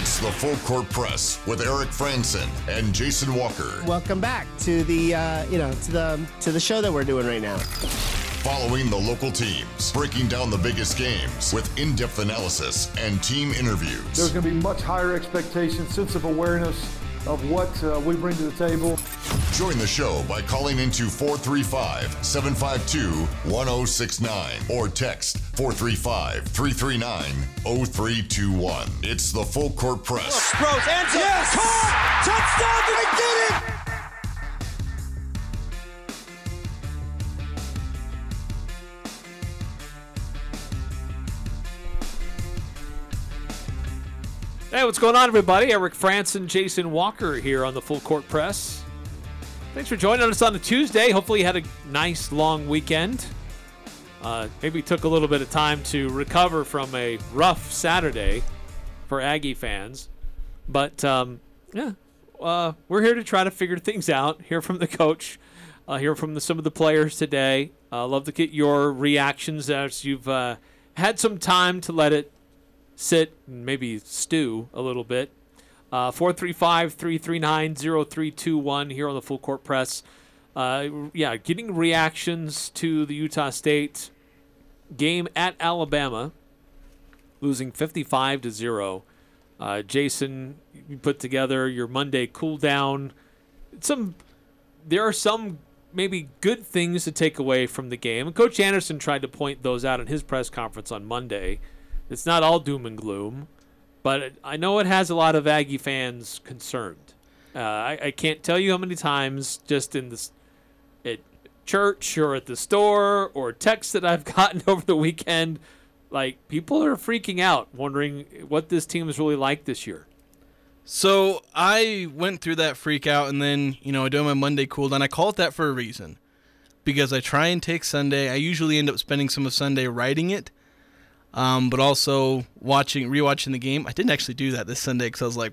It's the Full Court Press with Eric Frandsen and Jason Walker. Welcome back to the uh, you know to the to the show that we're doing right now. Following the local teams, breaking down the biggest games with in-depth analysis and team interviews. There's going to be much higher expectations, sense of awareness of what uh, we bring to the table. Join the show by calling into 435-752-1069 or text 435-339-0321. It's the Full Court Press. Rose ends yes! Caught! Touchdown! They did it! Hey, what's going on, everybody? Eric Frandsen, Jason Walker here on the Full Court Press. Thanks for joining us on a Tuesday. Hopefully, you had a nice long weekend. Uh, maybe took a little bit of time to recover from a rough Saturday for Aggie fans. But um, yeah, uh, we're here to try to figure things out. Hear from the coach, uh, hear from the, some of the players today. Uh, love to get your reactions as you've uh, had some time to let it sit and maybe stew a little bit. Uh, 435 339 0321 here on the Full Court Press. Uh, yeah, getting reactions to the Utah State game at Alabama, losing 55 to 0. Uh, Jason, you put together your Monday cool down. Some, there are some maybe good things to take away from the game. Coach Anderson tried to point those out in his press conference on Monday. It's not all doom and gloom, but I know it has a lot of Aggie fans concerned. Uh, I, I, can't tell you how many times just in this at church or at the store or texts that I've gotten over the weekend, like people are freaking out, wondering what this team is really like this year. So I went through that freak out, and then you know I do my Monday cool down. I call it that for a reason, because I try and take Sunday. I usually end up spending some of Sunday writing it um, but also watching, rewatching the game. I didn't actually do that this Sunday because I was like,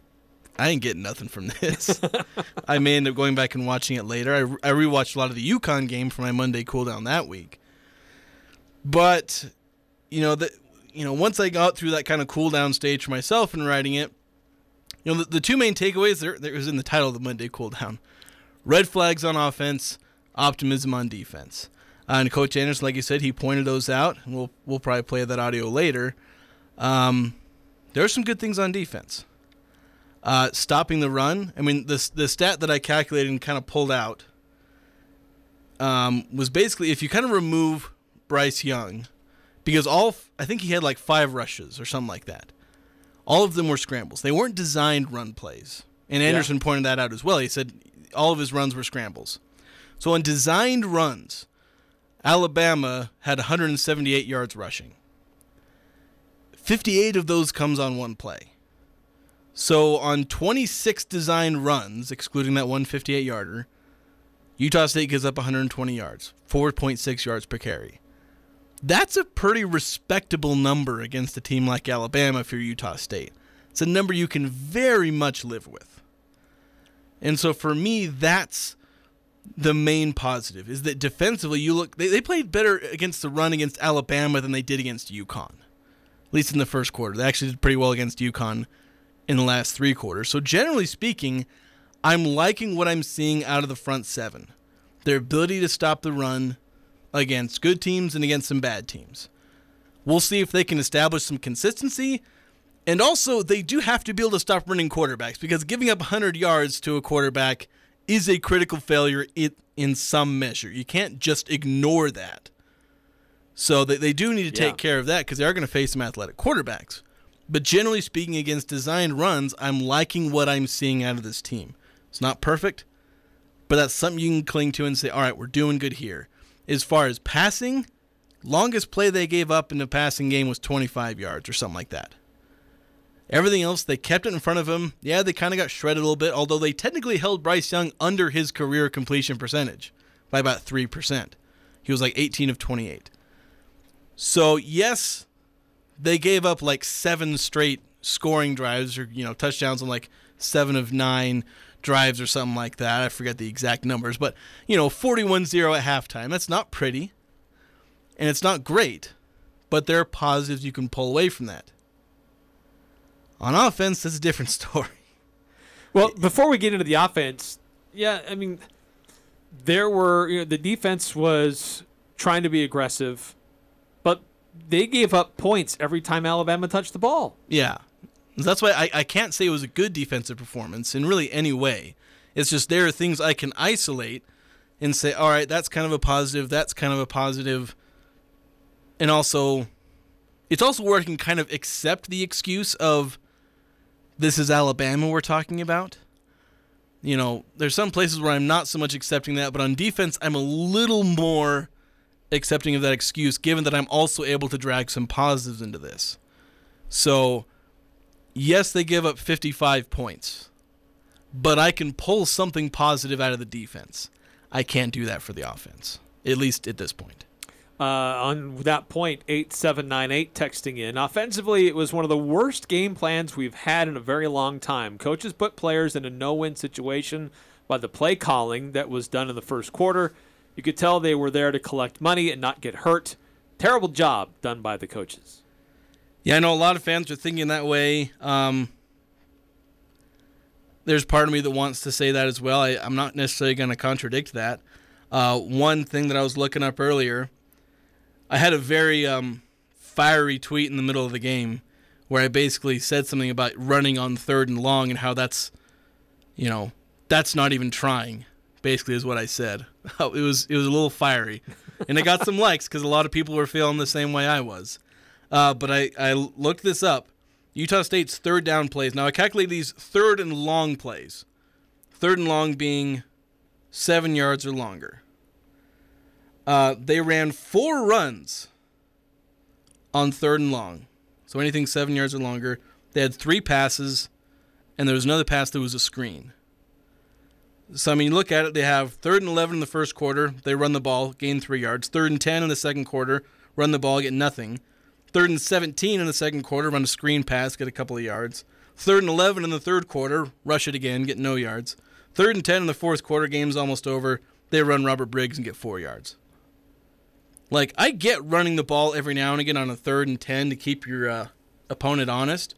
I ain't getting nothing from this. I may end up going back and watching it later. I, I rewatched a lot of the UConn game for my Monday cooldown that week. But you know that you know once I got through that kind of cooldown stage for myself and writing it, you know the, the two main takeaways there there was in the title of the Monday cooldown: red flags on offense, optimism on defense. Uh, and Coach Anderson, like you said, he pointed those out. And we'll we'll probably play that audio later. Um, there are some good things on defense. Uh, stopping the run. I mean, the the stat that I calculated and kind of pulled out um, was basically if you kind of remove Bryce Young, because all I think he had like five rushes or something like that. All of them were scrambles. They weren't designed run plays. And Anderson yeah. pointed that out as well. He said all of his runs were scrambles. So on designed runs, Alabama had 178 yards rushing. 58 of those comes on one play. So on 26 designed runs, excluding that 158 yarder, Utah State gives up 120 yards, 4.6 yards per carry. That's a pretty respectable number against a team like Alabama for Utah State. It's a number you can very much live with. And so for me, that's the main positive is that defensively you look they, they played better against the run against Alabama than they did against UConn. At least in the first quarter. They actually did pretty well against UConn in the last three quarters. So generally speaking, I'm liking what I'm seeing out of the front seven. Their ability to stop the run against good teams and against some bad teams. We'll see if they can establish some consistency. And also, they do have to be able to stop running quarterbacks because giving up 100 yards to a quarterback is a critical failure in, in some measure. You can't just ignore that. So they, they do need to take yeah. care of that because they are going to face some athletic quarterbacks. But generally speaking, against designed runs, I'm liking what I'm seeing out of this team. It's not perfect, but that's something you can cling to and say, all right, we're doing good here. As far as passing, longest play they gave up in the passing game was 25 yards or something like that. Everything else, they kept it in front of him. Yeah, they kind of got shredded a little bit, although they technically held Bryce Young under his career completion percentage by about 3%. He was like 18 of 28. So, yes, they gave up like seven straight scoring drives or, you know, touchdowns on like seven of nine drives or something like that. I forget the exact numbers, but, you know, 41 0 at halftime. That's not pretty. And it's not great, but there are positives you can pull away from that. On offense, that's a different story. Well, before we get into the offense, yeah, I mean, there were you know, the defense was trying to be aggressive, but they gave up points every time Alabama touched the ball. Yeah. That's why I, I can't say it was a good defensive performance in really any way. It's just there are things I can isolate and say, all right, that's kind of a positive, that's kind of a positive. And also, it's also where I can kind of accept the excuse of this is Alabama we're talking about. You know, there's some places where I'm not so much accepting that, but on defense, I'm a little more accepting of that excuse, given that I'm also able to drag some positives into this. So, yes, they give up 55 points, but I can pull something positive out of the defense. I can't do that for the offense, at least at this point. Uh, on that point, 8798 texting in. Offensively, it was one of the worst game plans we've had in a very long time. Coaches put players in a no win situation by the play calling that was done in the first quarter. You could tell they were there to collect money and not get hurt. Terrible job done by the coaches. Yeah, I know a lot of fans are thinking that way. Um, there's part of me that wants to say that as well. I, am not necessarily going to contradict that. Uh, one thing that I was looking up earlier, I had a very um, fiery tweet in the middle of the game where I basically said something about running on third and long and how that's, you know, that's not even trying. Basically, is what I said. it was it was a little fiery, and it got some likes because a lot of people were feeling the same way I was. Uh, but I, I looked this up. Utah State's third down plays. Now I calculate these third and long plays. Third and long being seven yards or longer. Uh, they ran four runs on third and long. So anything seven yards or longer. They had three passes, and there was another pass that was a screen. So I mean, you look at it. They have third and eleven in the first quarter. They run the ball, gain three yards. Third and ten in the second quarter, run the ball, get nothing. Third and 17 in the second quarter, run a screen pass, get a couple of yards. Third and 11 in the third quarter, rush it again, get no yards. Third and 10 in the fourth quarter, game's almost over. They run Robert Briggs and get four yards. Like, I get running the ball every now and again on a third and 10 to keep your uh, opponent honest.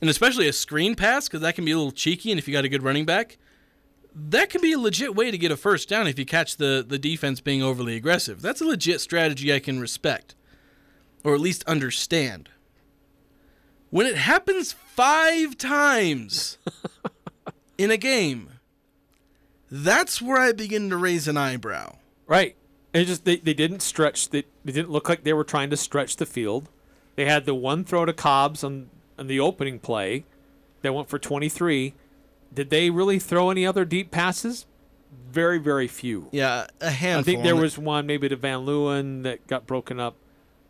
And especially a screen pass, because that can be a little cheeky, and if you got a good running back, that can be a legit way to get a first down if you catch the, the defense being overly aggressive. That's a legit strategy I can respect or at least understand. When it happens five times in a game, that's where I begin to raise an eyebrow. Right. It just they, they didn't stretch they, they didn't look like they were trying to stretch the field. They had the one throw to Cobbs on, on the opening play that went for 23. Did they really throw any other deep passes? Very, very few. Yeah, a handful. I think there was one maybe to Van Leeuwen that got broken up.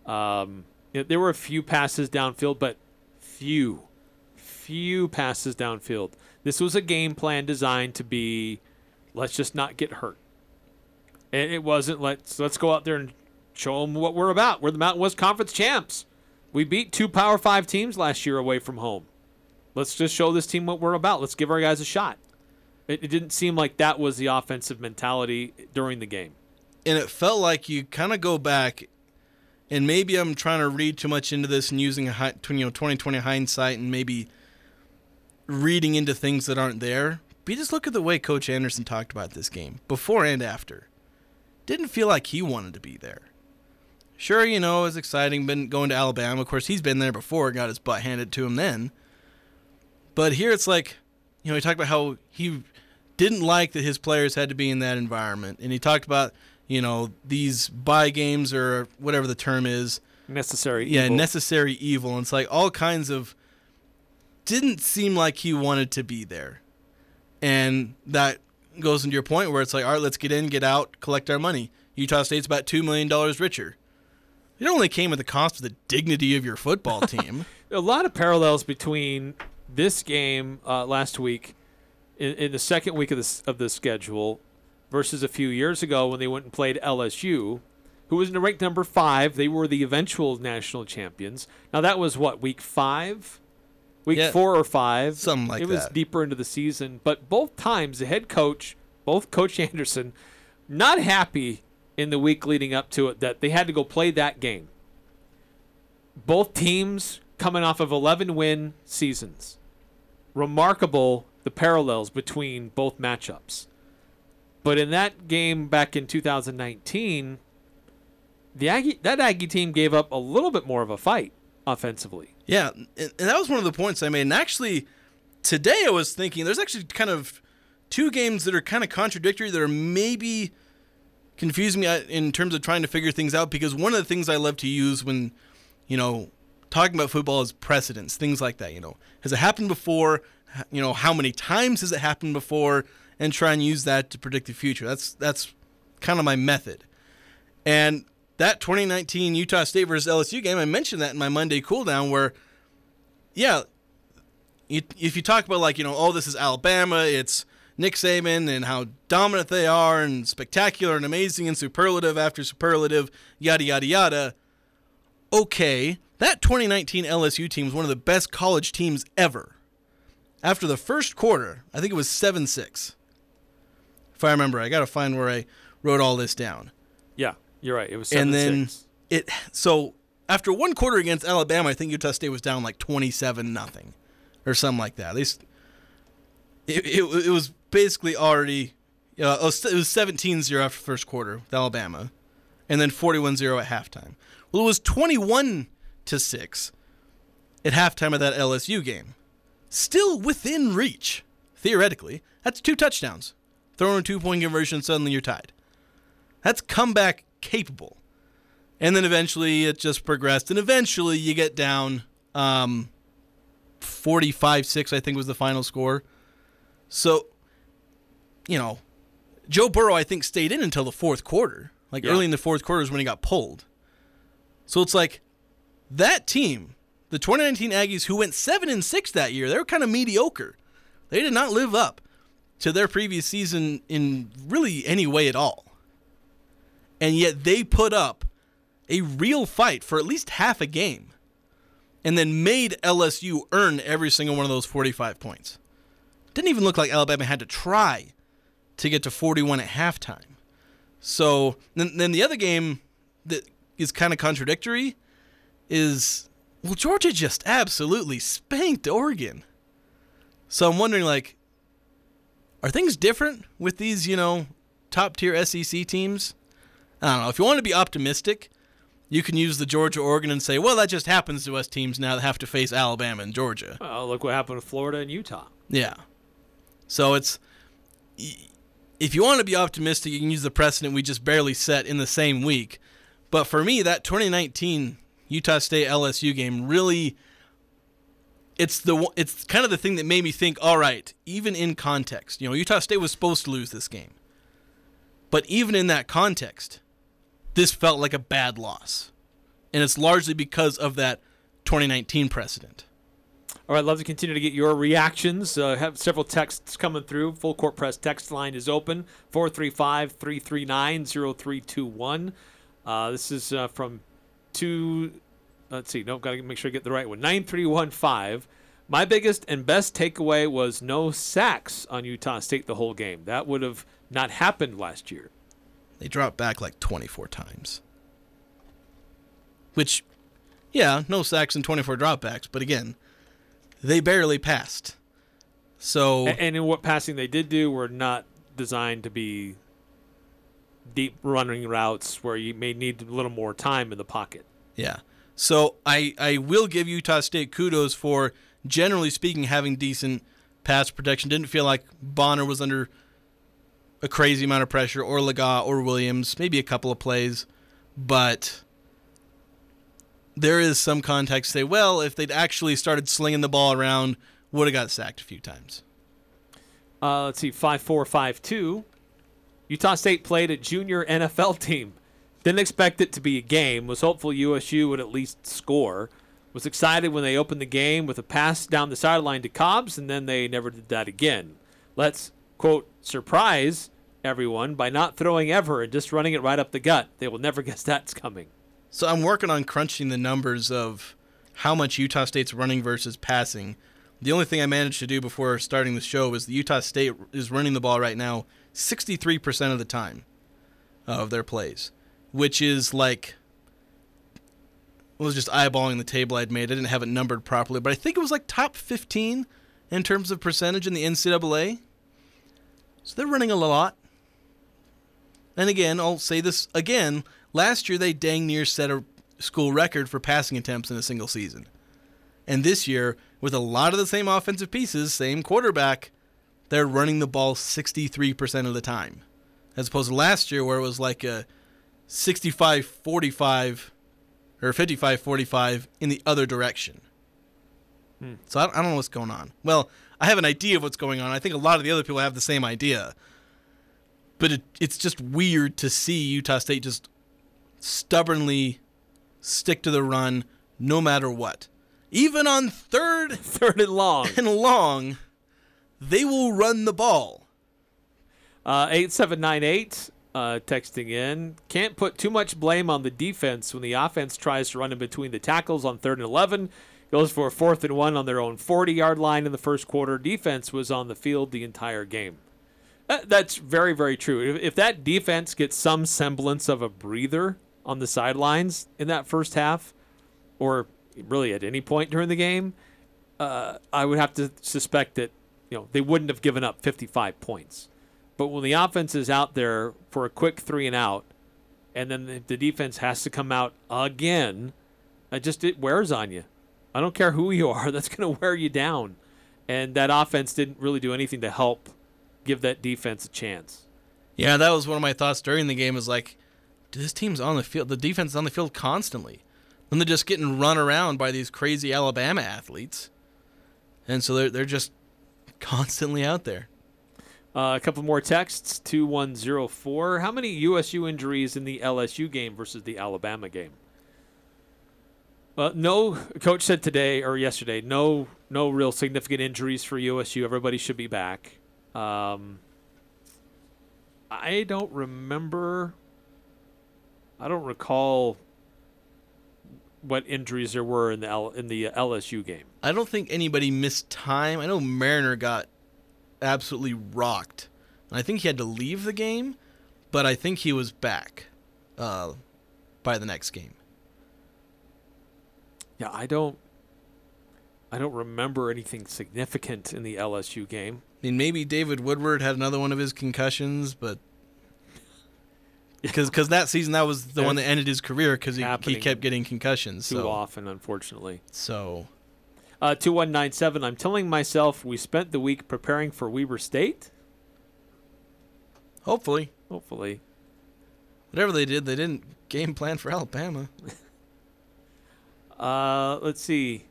Um, you know, there were a few passes downfield, but few, few passes downfield. This was a game plan designed to be, let's just not get hurt. And it wasn't let's let's go out there and show them what we're about. We're the Mountain West Conference champs. We beat two Power Five teams last year away from home. Let's just show this team what we're about. Let's give our guys a shot. It, it didn't seem like that was the offensive mentality during the game. And it felt like you kind of go back and maybe I'm trying to read too much into this and using a you know 2020 hindsight and maybe reading into things that aren't there. But you just look at the way Coach Anderson talked about this game before and after. Didn't feel like he wanted to be there. Sure, you know, it was exciting, been going to Alabama. Of course, he's been there before, got his butt handed to him then. But here it's like, you know, he talked about how he didn't like that his players had to be in that environment. And he talked about you know these buy games or whatever the term is necessary yeah evil. necessary evil and it's like all kinds of didn't seem like he wanted to be there and that goes into your point where it's like all right let's get in get out collect our money utah state's about $2 million richer it only came at the cost of the dignity of your football team a lot of parallels between this game uh, last week in, in, the second week of the, of the schedule versus a few years ago when they went and played LSU, who was in the ranked number five. They were the eventual national champions. Now that was what week five, week Yeah. four or five, Something like It was that. deeper into the season, but both times the head coach, both Coach Anderson, not happy in the week leading up to it that they had to go play that game. Both teams coming off of 11 win seasons. Remarkable the parallels between both matchups. But in that game back in 2019, the Aggie that Aggie team gave up a little bit more of a fight offensively. Yeah, and, that was one of the points I made. And actually, today I was thinking there's actually kind of two games that are kind of contradictory that are maybe confusing me uh, in terms of trying to figure things out because one of the things I love to use when, you know, talking about football is precedents, things like that. You know, has it happened before? You know, how many times has it happened before? And try and use that to predict the future. That's that's kind of my method. And that 2019 Utah State versus LSU game, I mentioned that in my Monday cooldown where, yeah, if you talk about like you know, oh, this is Alabama, it's Nick Saban and how dominant they are and spectacular and amazing and superlative after superlative, yada yada yada. Okay, that 2019 LSU team was one of the best college teams ever. After the first quarter, I think it was 7 6. If I remember, I got to find where I wrote all this down. You're right. It was seven and then six. it so after one quarter against Alabama, I think Utah State was down like 27 nothing or something like that. They s- it, it, it was basically already uh, it was 17-0 after first quarter with Alabama and then 41-0 at halftime. Well, it was 21 to 6 at halftime of that LSU game. Still within reach theoretically. That's two touchdowns. Throwing a two-point conversion suddenly you're tied. That's comeback capable. And then eventually it just progressed. And eventually you get down um, 45 6, I think was the final score. So, you know, Joe Burrow, I think, stayed in until the fourth quarter. Like Yeah. early in the fourth quarter is when he got pulled. So it's like that team, the 2019 Aggies, who went 7 and 6 that year, they were kind of mediocre. They did not live up to their previous season in really any way at all and yet they put up a real fight for at least half a game and then made LSU earn every single one of those 45 points. Didn't even look like Alabama had to try to get to 41 at halftime. So then, then the other game that is kind of contradictory is well, Georgia just absolutely spanked Oregon. So I'm wondering, like, are things different with these, you know, top tier SEC teams? I don't know. If you want to be optimistic, you can use the Georgia Oregon and say, well, that just happens to us teams now that have to face Alabama and Georgia. Well, look what happened to Florida and Utah. Yeah. So it's if you want to be optimistic, you can use the precedent we just barely set in the same week. But for me, that 2019 Utah State LSU game really it's the it's kind of the thing that made me think, all right, even in context, you know, Utah State was supposed to lose this game. But even in that context, this felt like a bad loss. And it's largely because of that 2019 precedent. All right, love to continue to get your reactions. Uh, have several texts coming through. Full Court Press text line is open 435 339 0321. This is uh, from two. Let's see. Nope, got to make sure I get the right one. 9315. My biggest and best takeaway was no sacks on Utah State the whole game. That would have not happened last year. They dropped back like 24 times. Which, yeah, no sacks and 24 dropbacks, but again, they barely passed. So, And in what passing they did do were not designed to be deep running routes where you may need a little more time in the pocket. yeah. So I, I will give Utah State kudos for, generally speaking, having decent pass protection. Didn't feel like Bonner was under a crazy amount of pressure, or Legas or Williams, maybe a couple of plays. But there is some context to say, well, if they'd actually started slinging the ball around, would have got sacked a few times. Uh, let's see, five four five two. Utah State played a junior NFL team. Didn't expect it to be a game. Was hopeful USU would at least score. Was excited when they opened the game with a pass down the sideline to Cobbs, and then they never did that again. Let's quote surprise everyone by not throwing ever and just running it right up the gut. They will never guess that's coming. So I'm working on crunching the numbers of how much Utah State's running versus passing. The only thing I managed to do before starting the show is the Utah State is running the ball right now 63% of the time of their plays, which is like I was just eyeballing the table I'd made. I didn't have it numbered properly, but I think it was like top 15 in terms of percentage in the NCAA. So they're running a lot. And again, I'll say this again. Last year, they dang near set a school record for passing attempts in a single season. And this year, with a lot of the same offensive pieces, same quarterback, they're running the ball 63% of the time. As opposed to last year, where it was like a 65 45 or 55 45 in the other direction. Hmm. So I, I don't know what's going on. Well, I have an idea of what's going on. I think a lot of the other people have the same idea. But it, it's just weird to see Utah State just stubbornly stick to the run no matter what. Even on third Third and long. and long, they will run the ball. Uh, 8798 uh, texting in. Can't put too much blame on the defense when the offense tries to run in between the tackles on third and 11. Goes for a fourth and one on their own 40 yard line in the first quarter. Defense was on the field the entire game. That, that's very, very true. If, if that defense gets some semblance of a breather on the sidelines in that first half, or really at any point during the game, uh, I would have to suspect that you know they wouldn't have given up 55 points. But when the offense is out there for a quick three and out, and then the, defense has to come out again, it just it wears on you. I don't care who you are, that's going to wear you down. And that offense didn't really do anything to help give that defense a chance. Yeah, that was one of my thoughts during the game. Is like, this team's on the field. The defense is on the field constantly, and they're just getting run around by these crazy Alabama athletes, and so they're they're just constantly out there. Uh, a couple more texts 2104. How many USU injuries in the LSU game versus the Alabama game? Well, no, coach said today or yesterday, no, no real significant injuries for USU. Everybody should be back. Um, I don't remember. I don't recall what injuries there were in the L, in the LSU game. I don't think anybody missed time. I know Mariner got absolutely rocked. And I think he had to leave the game, but I think he was back uh, by the next game. Yeah, I don't. I don't remember anything significant in the LSU game. I mean, maybe David Woodward had another one of his concussions, but because because that season that was the one that ended his career because he, he kept getting concussions. Too So often, unfortunately. so Uh, 2197. I'm telling myself we spent the week preparing for Weber State. hopefully Hopefully. whatever they did, they didn't game plan for Alabama. Uh, let's see.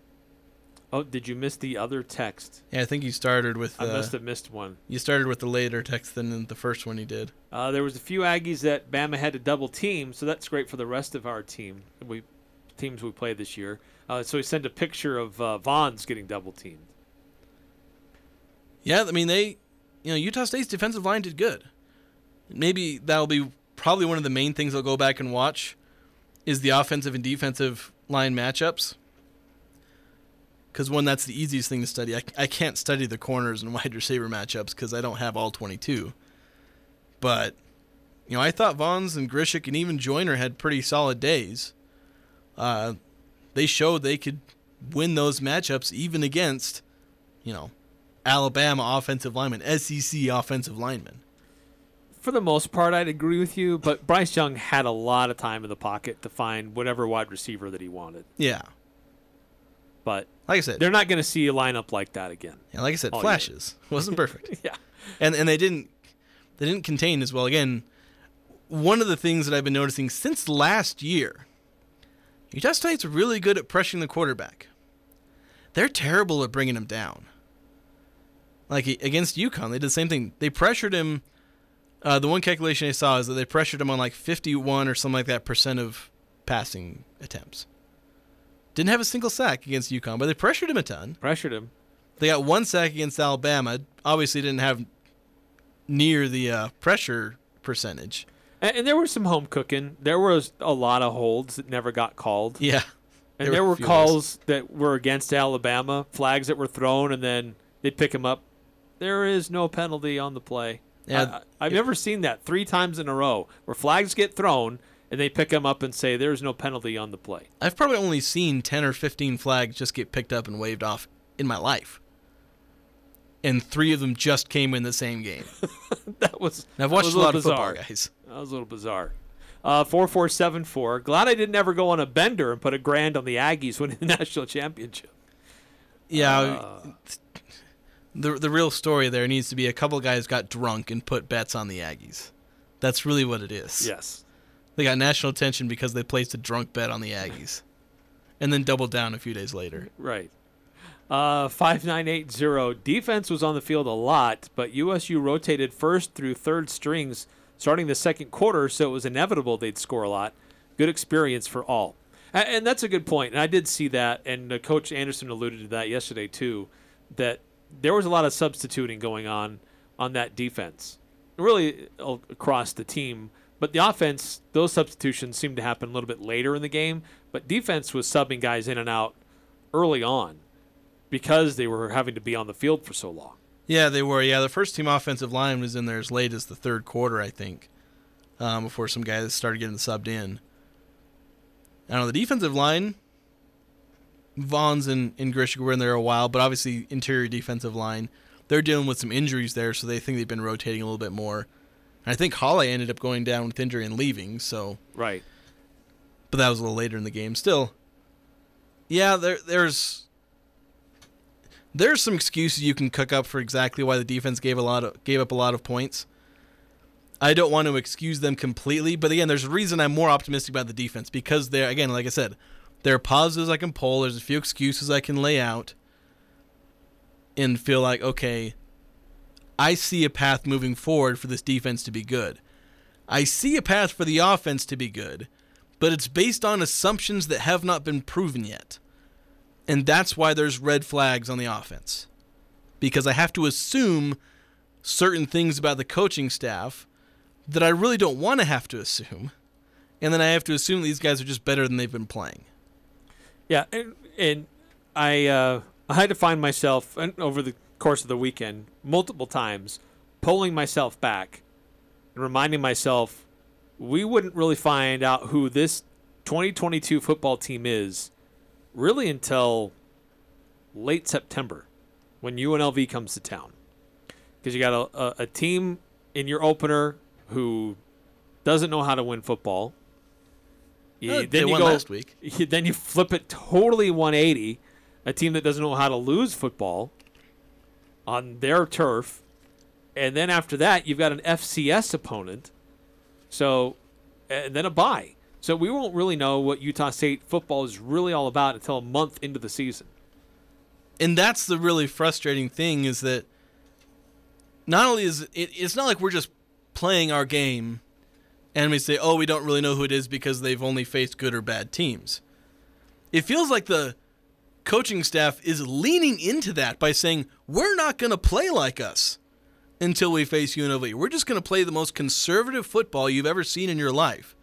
Oh, did you miss the other text? Yeah, I think you started with I uh, must have missed one. you started with the later text than the first one you did. Uh, there was a few Aggies that Bama had to double team, so that's great for the rest of our team. We teams we play this year. Uh, so he sent a picture of uh, Vaughns getting double teamed. Yeah, I mean they, you know, Utah State's defensive line did good. Maybe that'll be probably one of the main things I'll go back and watch, is the offensive and defensive line matchups. Because one, that's the easiest thing to study. I, I can't study the corners and wide receiver matchups because I don't have all 22. But, you know, I thought Vaughns and Grzesiak and even Joyner had pretty solid days. Uh, they showed they could win those matchups even against, you know, Alabama offensive linemen, SEC offensive linemen. For the most part, I'd agree with you, but Bryce Young had a lot of time in the pocket to find whatever wide receiver that he wanted. Yeah. But Like I said, they're not going to see a lineup like that again. yeah, like I said, flashes. Wasn't perfect. Yeah. and and they didn't they didn't contain as well. Again, one of the things that I've been noticing since last year, Utah State's really good at pressuring the quarterback. They're terrible at bringing him down. Like against UConn, they did the same thing. They pressured him. Uh, the one calculation I saw is that they pressured him on like 51 or something like that percent of passing attempts. Didn't have a single sack against UConn, but they pressured him a ton. Pressured him. They got one sack against Alabama. Obviously, didn't have near the uh, pressure percentage. And, and there was some home cooking. There was a lot of holds that never got called. Yeah, And there there were were calls that were against Alabama, flags that were thrown, and then they'd pick them up. There is no penalty on the play. Yeah, I, have never seen that three times in a row where flags get thrown and they pick them up and say there's no penalty on the play. I've probably only seen 10 or 15 flags just get picked up and waved off in my life. And three of them just came in the same game. That was And I've that watched was a lot of bizarre. football, guys. That was a little bizarre. Uh, four four seven four. Glad I didn't ever go on a bender and put a grand on the Aggies winning the national championship. Yeah. Uh. The, the real story there needs to be a couple guys got drunk and put bets on the Aggies. That's really what it is. Yes. They got national attention because they placed a drunk bet on the Aggies. And then doubled down a few days later. Right. Uh, 5980. Defense was on the field a lot, but USU rotated first through third strings starting the second quarter, so it was inevitable they'd score a lot. Good experience for all. And that's a good point. And I did see that, and Coach Anderson alluded to that yesterday, too, that there was a lot of substituting going on on that defense, really uh, across the team. But the offense, those substitutions seemed to happen a little bit later in the game. But defense was subbing guys in and out early on because they were having to be on the field for so long. Yeah, they were. Yeah, the first team offensive line was in there as late as the third quarter, I think, um, before some guys started getting subbed in. I don't know. The defensive line, Vaughns and, and Grzesiak were in there a while, but obviously interior defensive line, they're dealing with some injuries there, so they think they've been rotating a little bit more. And I think Hawley ended up going down with injury and leaving, so Right. but that was a little later in the game. Still, yeah, there there's there's some excuses you can cook up for exactly why the defense gave a lot of gave up a lot of points. I don't want to excuse them completely, but again, there's a reason I'm more optimistic about the defense because they're again, like I said, there are positives I can pull. There's a few excuses I can lay out, and feel like okay, I see a path moving forward for this defense to be good. I see a path for the offense to be good, but it's based on assumptions that have not been proven yet. And that's why there's red flags on the offense. Because I have to assume certain things about the coaching staff that I really don't want to have to assume. And then I have to assume these guys are just better than they've been playing. Yeah, and, and I uh, I had to find myself and over the course of the weekend multiple times pulling myself back and reminding myself we wouldn't really find out who this 2022 football team is really until late September when UNLV comes to town. Because you got a, a, a team in your opener who doesn't know how to win football. You- Uh, then you go, last week. you- then you flip it totally 180. A team that doesn't know how to lose football on their turf, and then after that you've got an FCS opponent. So, and then a bye. So we won't really know what Utah State football is really all about until a month into the season. and that's the really frustrating thing is that not only is it it's not like we're just playing our game and we say oh we don't really know who it is because they've only faced good or bad teams it feels like the coaching staff is leaning into that by saying we're not going to play like us until we face UNLV. We're just going to play the most conservative football you've ever seen in your life.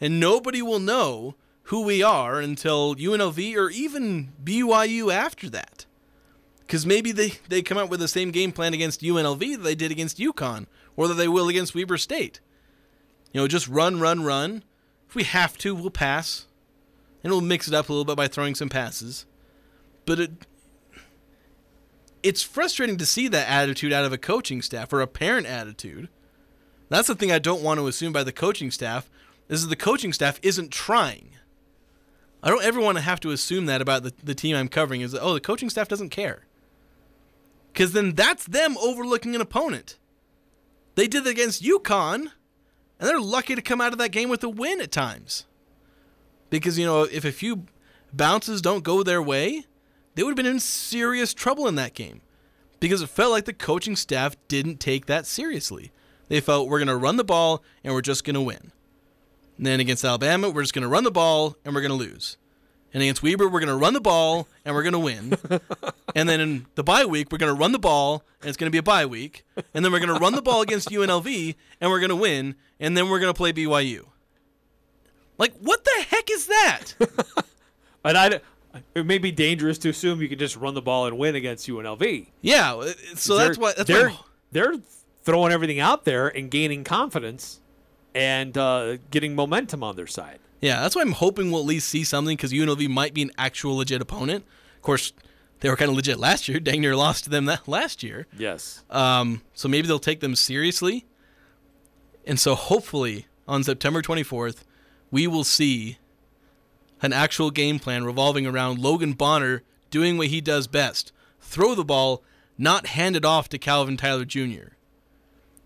And nobody will know who we are until UNLV or even BYU after that. Because maybe they, they come out with the same game plan against UNLV that they did against UConn or that they will against Weber State. You know, just run, run, run. If we have to, we'll pass. And we'll mix it up a little bit by throwing some passes. But it it's frustrating to see that attitude out of a coaching staff or a parent attitude. That's the thing I don't want to assume by the coaching staff is that the coaching staff isn't trying. I don't ever want to have to assume that about the, the team I'm covering is that, oh, the coaching staff doesn't care. Because then that's them overlooking an opponent. They did it against UConn, and they're lucky to come out of that game with a win at times. Because, you know, if a few bounces don't go their way, they would have been in serious trouble in that game. Because it felt like the coaching staff didn't take that seriously. They felt we're going to run the ball and we're just going to win. And then against Alabama, we're just going to run the ball and we're going to lose. And against Weber, we're going to run the ball and we're going to win. and then in the bye week, we're going to run the ball and it's going to be a bye week. And then we're going to run the ball against UNLV and we're going to win. And then we're going to play BYU. Like, what the heck is that? And I, it may be dangerous to assume you can just run the ball and win against UNLV. yeah, so that's They're- why. That's they're why. they're throwing everything out there and gaining confidence and uh, getting momentum on their side. Yeah, that's why I'm hoping we'll at least see something because UNLV might be an actual legit opponent. Of course, they were kind of legit last year. Dang near lost to them that last year. Yes. Um, so maybe they'll take them seriously. And so hopefully on September 24th, we will see an actual game plan revolving around Logan Bonner doing what he does best throw the ball, not hand it off to Calvin Tyler Jr.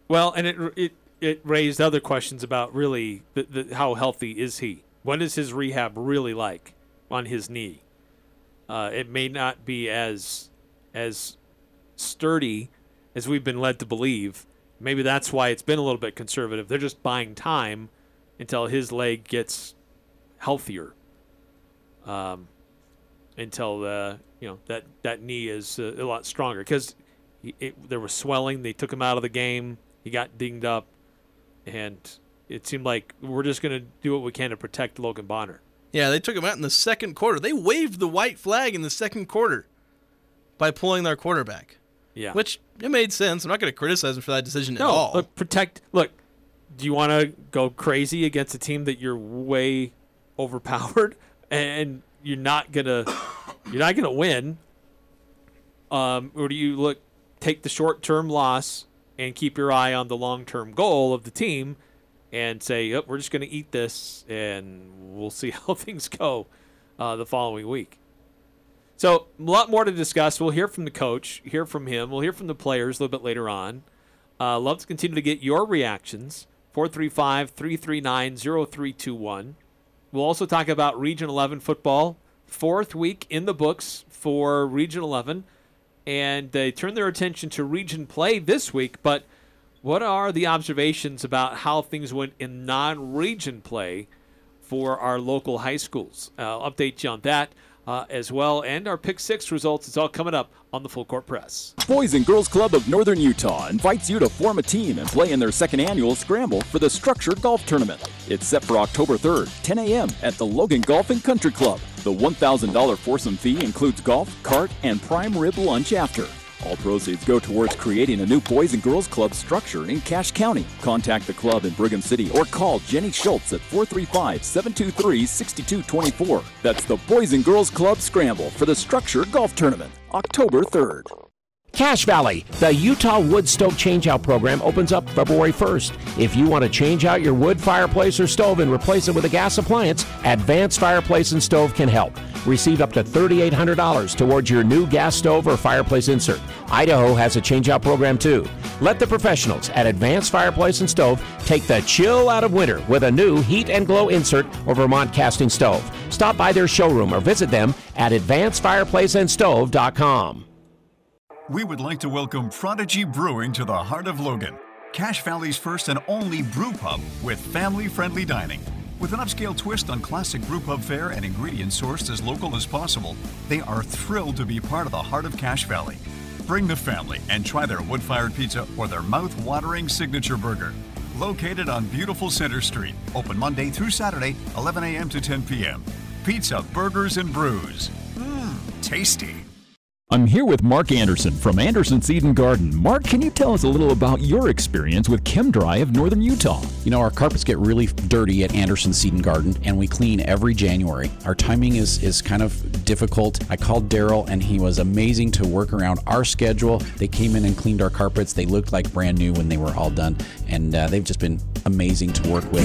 Well, and it it it raised other questions about really the, the, how healthy is he? What is his rehab really like on his knee? Uh, it may not be as as sturdy as we've been led to believe. Maybe that's why it's been a little bit conservative. They're just buying time until his leg gets healthier. Um, until the you know that that knee is uh, a lot stronger because there was swelling. They took him out of the game. He got dinged up, and it seemed like we're just going to do what we can to protect Logan Bonner. Yeah, they took him out in the second quarter. They waved the white flag in the second quarter by pulling their quarterback. Yeah, which it made sense. I'm not going to criticize him for that decision no, at all. Look, protect. Look, do you want to go crazy against a team that you're way overpowered and you're not gonna you're not gonna win? Um, or do you look take the short term loss and keep your eye on the long term goal of the team and say, yep, we're just going to eat this and we'll see how things go uh, the following week. So, a lot more to discuss. We'll hear from the coach, hear from him, we'll hear from the players a little bit later on. Uh, love to continue to get your reactions. 435 339 0321. We'll also talk about Region 11 football. Fourth week in the books for Region 11 and they turn their attention to region play this week. But what are the observations about how things went in non region play for our local high schools? I'll update you on that. Uh, as well, and our pick six results. It's all coming up on the Full Court Press. Boys and Girls Club of Northern Utah invites you to form a team and play in their second annual scramble for the Structure Golf Tournament. It's set for October 3rd, 10 a.m. at the Logan Golf and Country Club. The $1,000 foursome fee includes golf, cart, and prime rib lunch after. All proceeds go towards creating a new Boys and Girls Club structure in Cache County. Contact the club in Brigham City or call Jenny Schultz at 435 723 6224. That's the Boys and Girls Club Scramble for the Structure Golf Tournament, October 3rd. Cache Valley, the Utah Wood Stove Changeout Program opens up February 1st. If you want to change out your wood fireplace or stove and replace it with a gas appliance, Advanced Fireplace and Stove can help. Receive up to $3,800 towards your new gas stove or fireplace insert. Idaho has a changeout program too. Let the professionals at Advanced Fireplace and Stove take the chill out of winter with a new heat and glow insert or Vermont casting stove. Stop by their showroom or visit them at advancedfireplaceandstove.com. We would like to welcome Prodigy Brewing to the heart of Logan, Cache Valley's first and only brew pub with family friendly dining. With an upscale twist on classic brew pub fare and ingredients sourced as local as possible, they are thrilled to be part of the heart of Cache Valley. Bring the family and try their wood fired pizza or their mouth watering signature burger. Located on beautiful Center Street, open Monday through Saturday, 11 a.m. to 10 p.m. Pizza, burgers, and brews. Mmm, tasty. I'm here with Mark Anderson from Anderson Seed and Garden. Mark, can you tell us a little about your experience with ChemDry of Northern Utah? You know, our carpets get really dirty at Anderson Seed and Garden, and we clean every January. Our timing is is kind of difficult. I called Daryl, and he was amazing to work around our schedule. They came in and cleaned our carpets. They looked like brand new when they were all done, and uh, they've just been amazing to work with.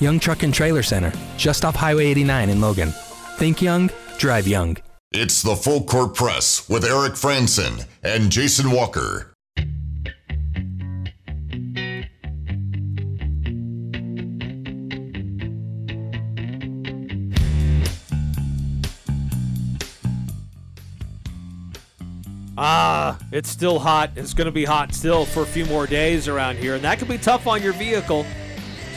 Young Truck and Trailer Center, just off Highway 89 in Logan. Think young, drive young. It's the Full Court Press with Eric Frandsen and Jason Walker. Ah, it's still hot. It's going to be hot still for a few more days around here, and that could be tough on your vehicle.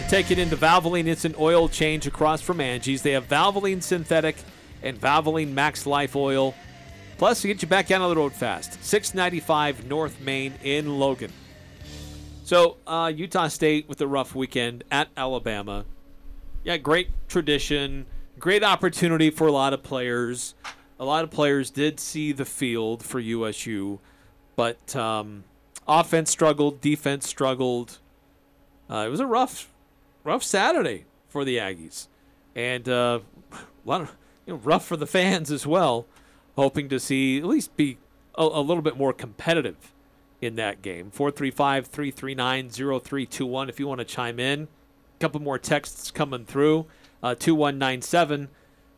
Take it into Valvoline, it's an oil change across from Angie's. They have Valvoline Synthetic and Valvoline Max Life Oil. Plus, to get you back out on the road fast. 695 North Main in Logan. So, uh, Utah State with a rough weekend at Alabama. Yeah, great tradition, great opportunity for a lot of players. A lot of players did see the field for USU, but um, offense struggled, defense struggled. Uh, it was a rough, rough Saturday for the Aggies, and uh, a lot of you know, rough for the fans as well. Hoping to see at least be a, a little bit more competitive in that game. 435 339 0321 if you want to chime in. A couple more texts coming through. Uh, 2197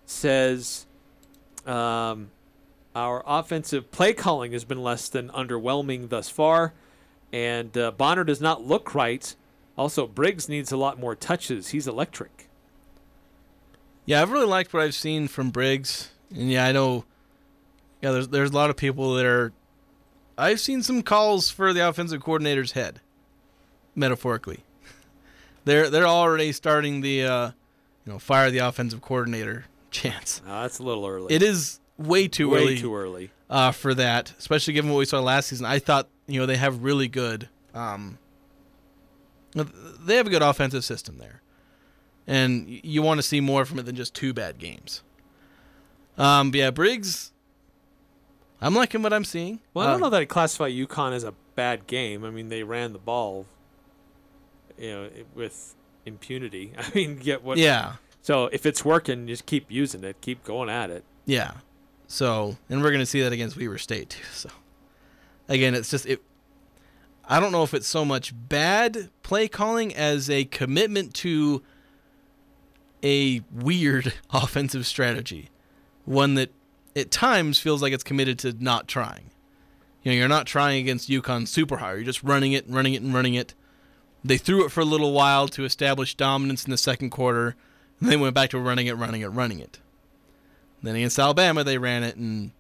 says um, our offensive play calling has been less than underwhelming thus far, and uh, Bonner does not look right. Also, Briggs needs a lot more touches. He's electric. Yeah, I've really liked what I've seen from Briggs, and yeah, I know. Yeah, there's there's a lot of people that are. I've seen some calls for the offensive coordinator's head, metaphorically. They're they're already starting the, uh, you know, fire the offensive coordinator chance. Uh, that's a little early. It is way too Way early. too early. Uh, for that, especially given what we saw last season. I thought you know they have really good. Um, they have a good offensive system there, and you want to see more from it than just two bad games. Um, but yeah, Briggs. I'm liking what I'm seeing. Well, I don't Uh, know that I classify UConn as a bad game. I mean, they ran the ball, you know, with impunity. I mean, get what? Yeah. So if it's working, just keep using it. Keep going at it. Yeah. So, and we're going to see that against Weber State too. So, again, it's just it. I don't know if it's so much bad play calling as a commitment to a weird offensive strategy, one that at times feels like it's committed to not trying. You know, you're not trying against UConn super hard. You're just running it and running it and running it. They threw it for a little while to establish dominance in the second quarter, and then went back to running it, running it, running it. Then against Alabama, they ran it, and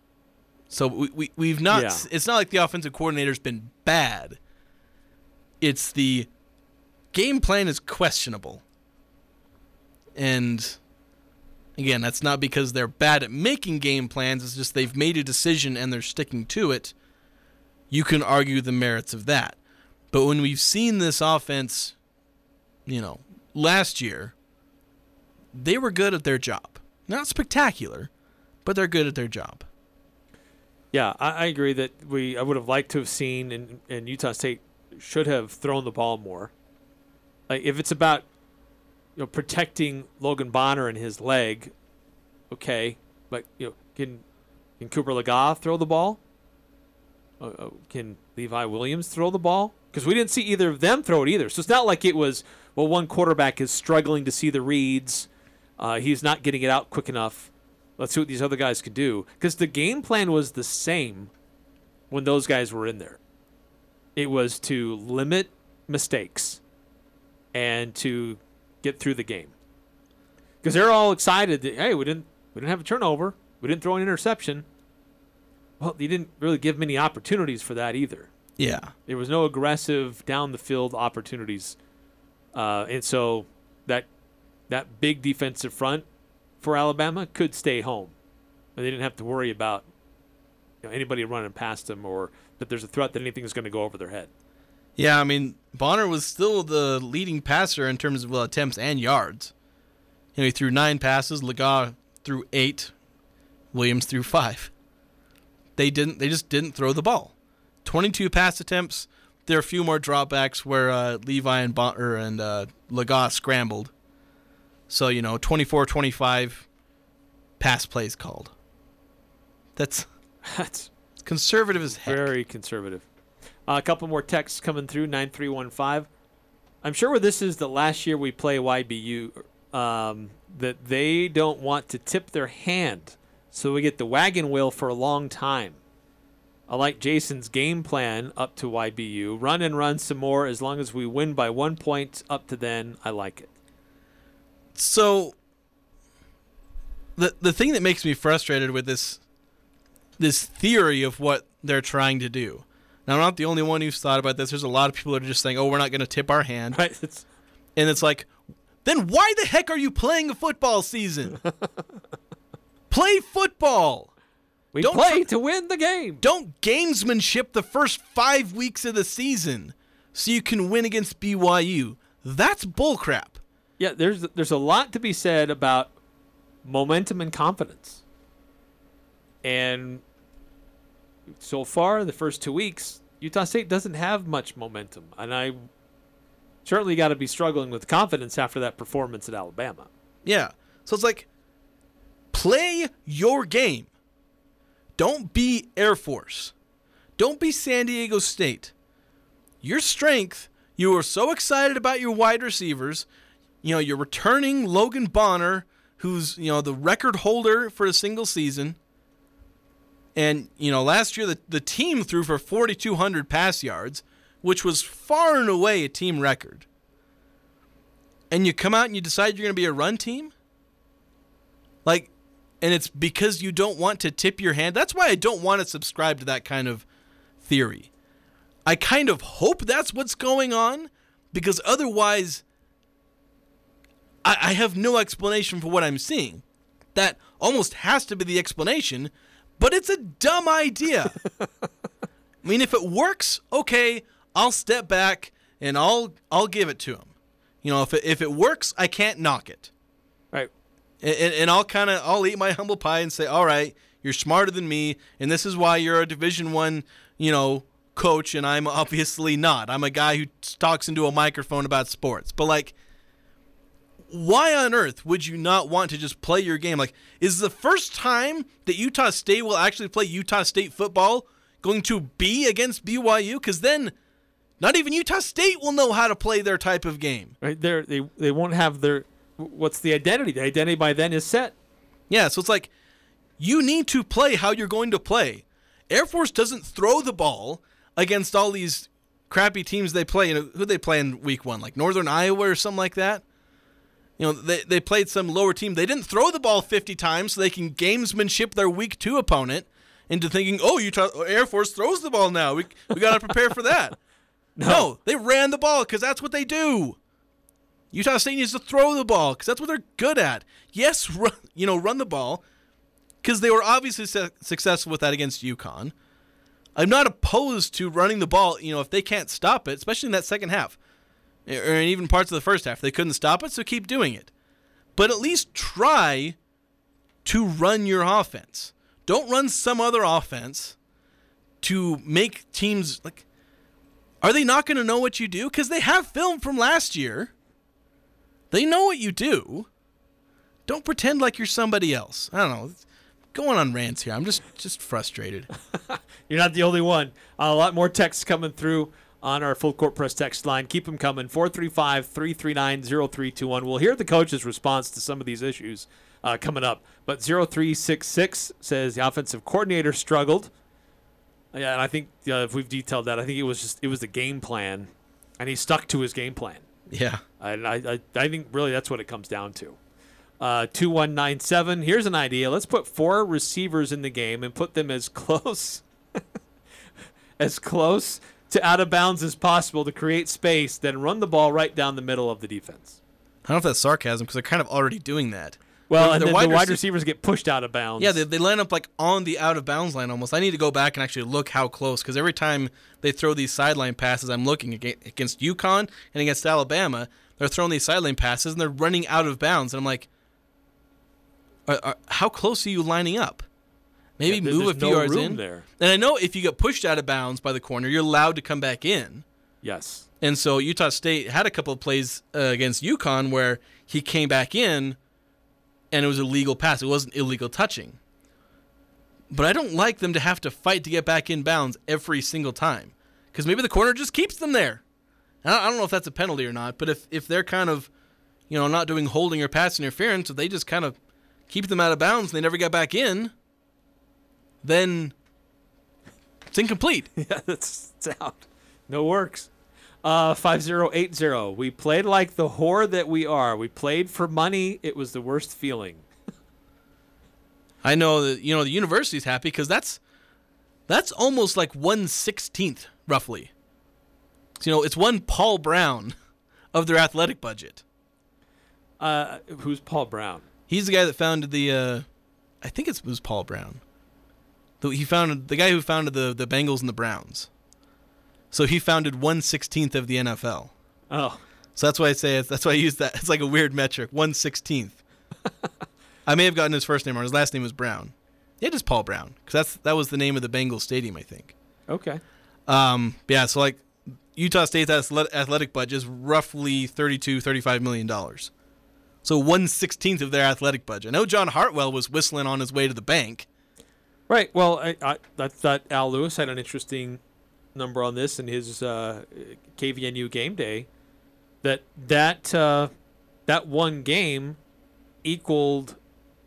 so we, we we've not. Yeah. It's not like the offensive coordinator's been bad. It's the game plan is questionable, and again, that's not because they're bad at making game plans. It's just they've made a decision and they're sticking to it. You can argue the merits of that, but when we've seen this offense, you know, last year, they were good at their job. Not spectacular, but they're good at their job. Yeah, I, I agree that we I would have liked to have seen in, and Utah State should have thrown the ball more. Like if it's about you know protecting Logan Bonner and his leg, okay, but you know can can Cooper Legas throw the ball? Uh, uh, can Levi Williams throw the ball? Because we didn't see either of them throw it either. So it's not like it was well one quarterback is struggling to see the reads, uh, he's not getting it out quick enough. Let's see what these other guys could do. Because the game plan was the same when those guys were in there. It was to limit mistakes and to get through the game. Because they're all excited that hey, we didn't we didn't have a turnover, we didn't throw an interception. Well, you didn't really give many opportunities for that either. Yeah. There was no aggressive down the field opportunities, uh, and so that that big defensive front for Alabama could stay home, and they didn't have to worry about you know, anybody running past them or that there's a threat that anything is going to go over their head. Yeah, I mean Bonner was still the leading passer in terms of well, attempts and yards. You know, he threw nine passes. Legas threw eight. Williams threw five. They didn't. They just didn't throw the ball. Twenty-two pass attempts. There are a few more dropbacks where uh, Levi and Bonner and uh, Legas scrambled. So you know, 24-25 pass plays called. That's that's conservative as heck. Very conservative. Uh, a couple more texts coming through nine three one five. I'm sure where this is the last year we play YBU, um, that they don't want to tip their hand, so we get the wagon wheel for a long time. I like Jason's game plan up to YBU. Run and run some more as long as we win by one point up to then. I like it. So the the thing that makes me frustrated with this this theory of what they're trying to do. Now, I'm not the only one who's thought about this. There's a lot of people that are just saying, "Oh, we're not going to tip our hand," Right. It's, and it's like, then why the heck are you playing a football season? Play football. we Don't play tr- to win the game. Don't gamesmanship the first five weeks of the season so you can win against BYU. That's bullcrap. Yeah, there's there's a lot to be said about momentum and confidence. And so far, the first two weeks, Utah State doesn't have much momentum, and I certainly got to be struggling with confidence after that performance at Alabama. Yeah. So it's like, play your game. Don't be Air Force. Don't be San Diego State. Your strength, you are so excited about your wide receivers. You know, you're returning Logan Bonner, who's, you know, the record holder for a single season. And, you know, last year the, the team threw for 4,200 pass yards, which was far and away a team record. And you come out and you decide you're going to be a run team? Like, and it's because you don't want to tip your hand. That's why I don't want to subscribe to that kind of theory. I kind of hope that's what's going on because otherwise, I, I have no explanation for what I'm seeing. That almost has to be the explanation, but it's a dumb idea. I mean, if it works, okay, I'll step back and I'll I'll give it to him. You know, if it, if it works, I can't knock it Right. and, and, and I'll kind of I'll eat my humble pie and say, all right, you're smarter than me, and this is why you're a Division One, you know, coach, and I'm obviously not. I'm a guy who talks into a microphone about sports, but like. Why on earth would you not want to just play your game? Like, is the first time that Utah State will actually play Utah State football going to be against BYU? Because then, not even Utah State will know how to play their type of game. Right. They're, they they won't have their what's the identity? The identity by then is set. Yeah, so it's like you need to play how you're going to play. Air Force doesn't throw the ball against all these crappy teams they play. You know, who they play in week one, like Northern Iowa or something like that. You know, they, they played some lower team. They didn't throw the ball 50 times so they can gamesmanship their week two opponent into thinking, oh, Utah Air Force throws the ball now. We, we got to prepare for that. no. they ran the ball because that's what they do. Utah State needs to throw the ball because that's what they're good at. Yes, run, you know, run the ball because they were obviously su- successful with that against UConn. I'm not opposed to running the ball, you know, if they can't stop it, especially in that second half or even parts of the first half. They couldn't stop it, so keep doing it. But at least try to run your offense. Don't run some other offense to make teams like are they not going to know what you do cuz they have film from last year. They know what you do. Don't pretend like you're somebody else. I don't know. Going on rants here. I'm just just frustrated. You're not the only one. Uh, a lot more texts coming through on our full court press text line. Keep them coming. 435 339 0321. We'll hear the coach's response to some of these issues uh, coming up. But 0366 says the offensive coordinator struggled. Yeah, and I think uh, if we've detailed that, I think it was just it was the game plan, and he stuck to his game plan. Yeah. And I, I, I think really that's what it comes down to. Uh, 2197. Here's an idea. Let's put four receivers in the game and put them as close as close to out of bounds as possible to create space, then run the ball right down the middle of the defense. I don't know if that's sarcasm because they're kind of already doing that. Well, and their then the wide rece- receivers get pushed out of bounds. Yeah, they, they line up like on the out of bounds line almost. I need to go back and actually look how close because every time they throw these sideline passes, I'm looking against UConn and against Alabama. They're throwing these sideline passes and they're running out of bounds, and I'm like, are, are, how close are you lining up? Maybe Yeah, move a few no yards in. there. And I know if you get pushed out of bounds by the corner, you're allowed to come back in. Yes. And so Utah State had a couple of plays uh, against UConn where he came back in and it was a legal pass. It wasn't illegal touching. But I don't like them to have to fight to get back in bounds every single time because maybe the corner just keeps them there. I don't know if that's a penalty or not, but if, if they're kind of, you know, not doing holding or pass interference, if they just kind of keep them out of bounds and they never get back in, then it's incomplete. yeah, that's it's out. No works. Uh, 5080. We played like the whore that we are. We played for money. It was the worst feeling. I know that you know the university's happy because that's That's almost like one sixteenth, roughly. So, you know, it's one Paul Brown of their athletic budget. Uh, who's Paul Brown? He's the guy that founded the. Uh, I think it was Paul Brown. The- He founded the guy who founded the the Bengals and the Browns. So he founded one sixteenth of the NFL. Oh, So that's why I say that's why I use that. It's like a weird metric. One sixteenth. I may have gotten his first name wrong. His last name was Brown. Yeah, just Paul Brown, because that's that was the name of the Bengals stadium, I think. okay. Um, yeah, so like Utah State's athletic, athletic budget is roughly 32, 35 million dollars. So one sixteenth of their athletic budget. I know John Hartwell was whistling on his way to the bank. Right. Well, I, I, I thought Al Lewis had an interesting number on this in his uh, KVNU game day. That that uh, that one game equaled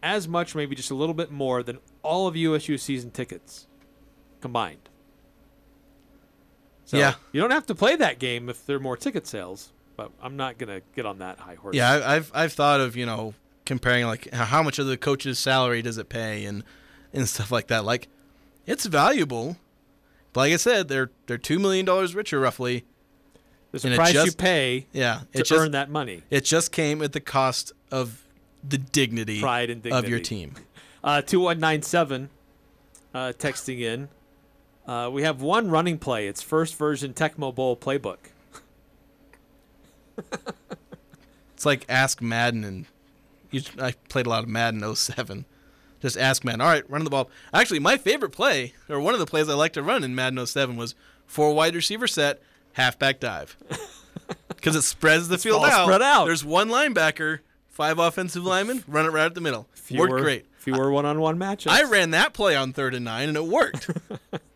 as much, maybe just a little bit more than all of USU season tickets combined. So Yeah. you don't have to play that game if there are more ticket sales. But I'm not gonna get on that high horse. Yeah, I, I've I've thought of you know comparing like how much of the coach's salary does it pay and and stuff like that. Like it's valuable, but like I said, they're they're two million dollars richer roughly. There's a price you pay Yeah, to just, earn that money. It just came at the cost of the dignity, Pride and dignity. of your team. Uh, 2197 uh, texting in. Uh, we have one running play. It's first version Tecmo Bowl playbook. It's like ask Madden and you, I played a lot of Madden 07. Just ask Madden. All right, run the ball. Actually, my favorite play, or one of the plays I like to run in Madden 07 was four wide receiver set, halfback dive. Because it spreads the field all out. spread out. There's one linebacker, five offensive linemen, run it right at the middle. Worked great. Fewer one-on-one matches. I ran that play on third and nine, and it worked.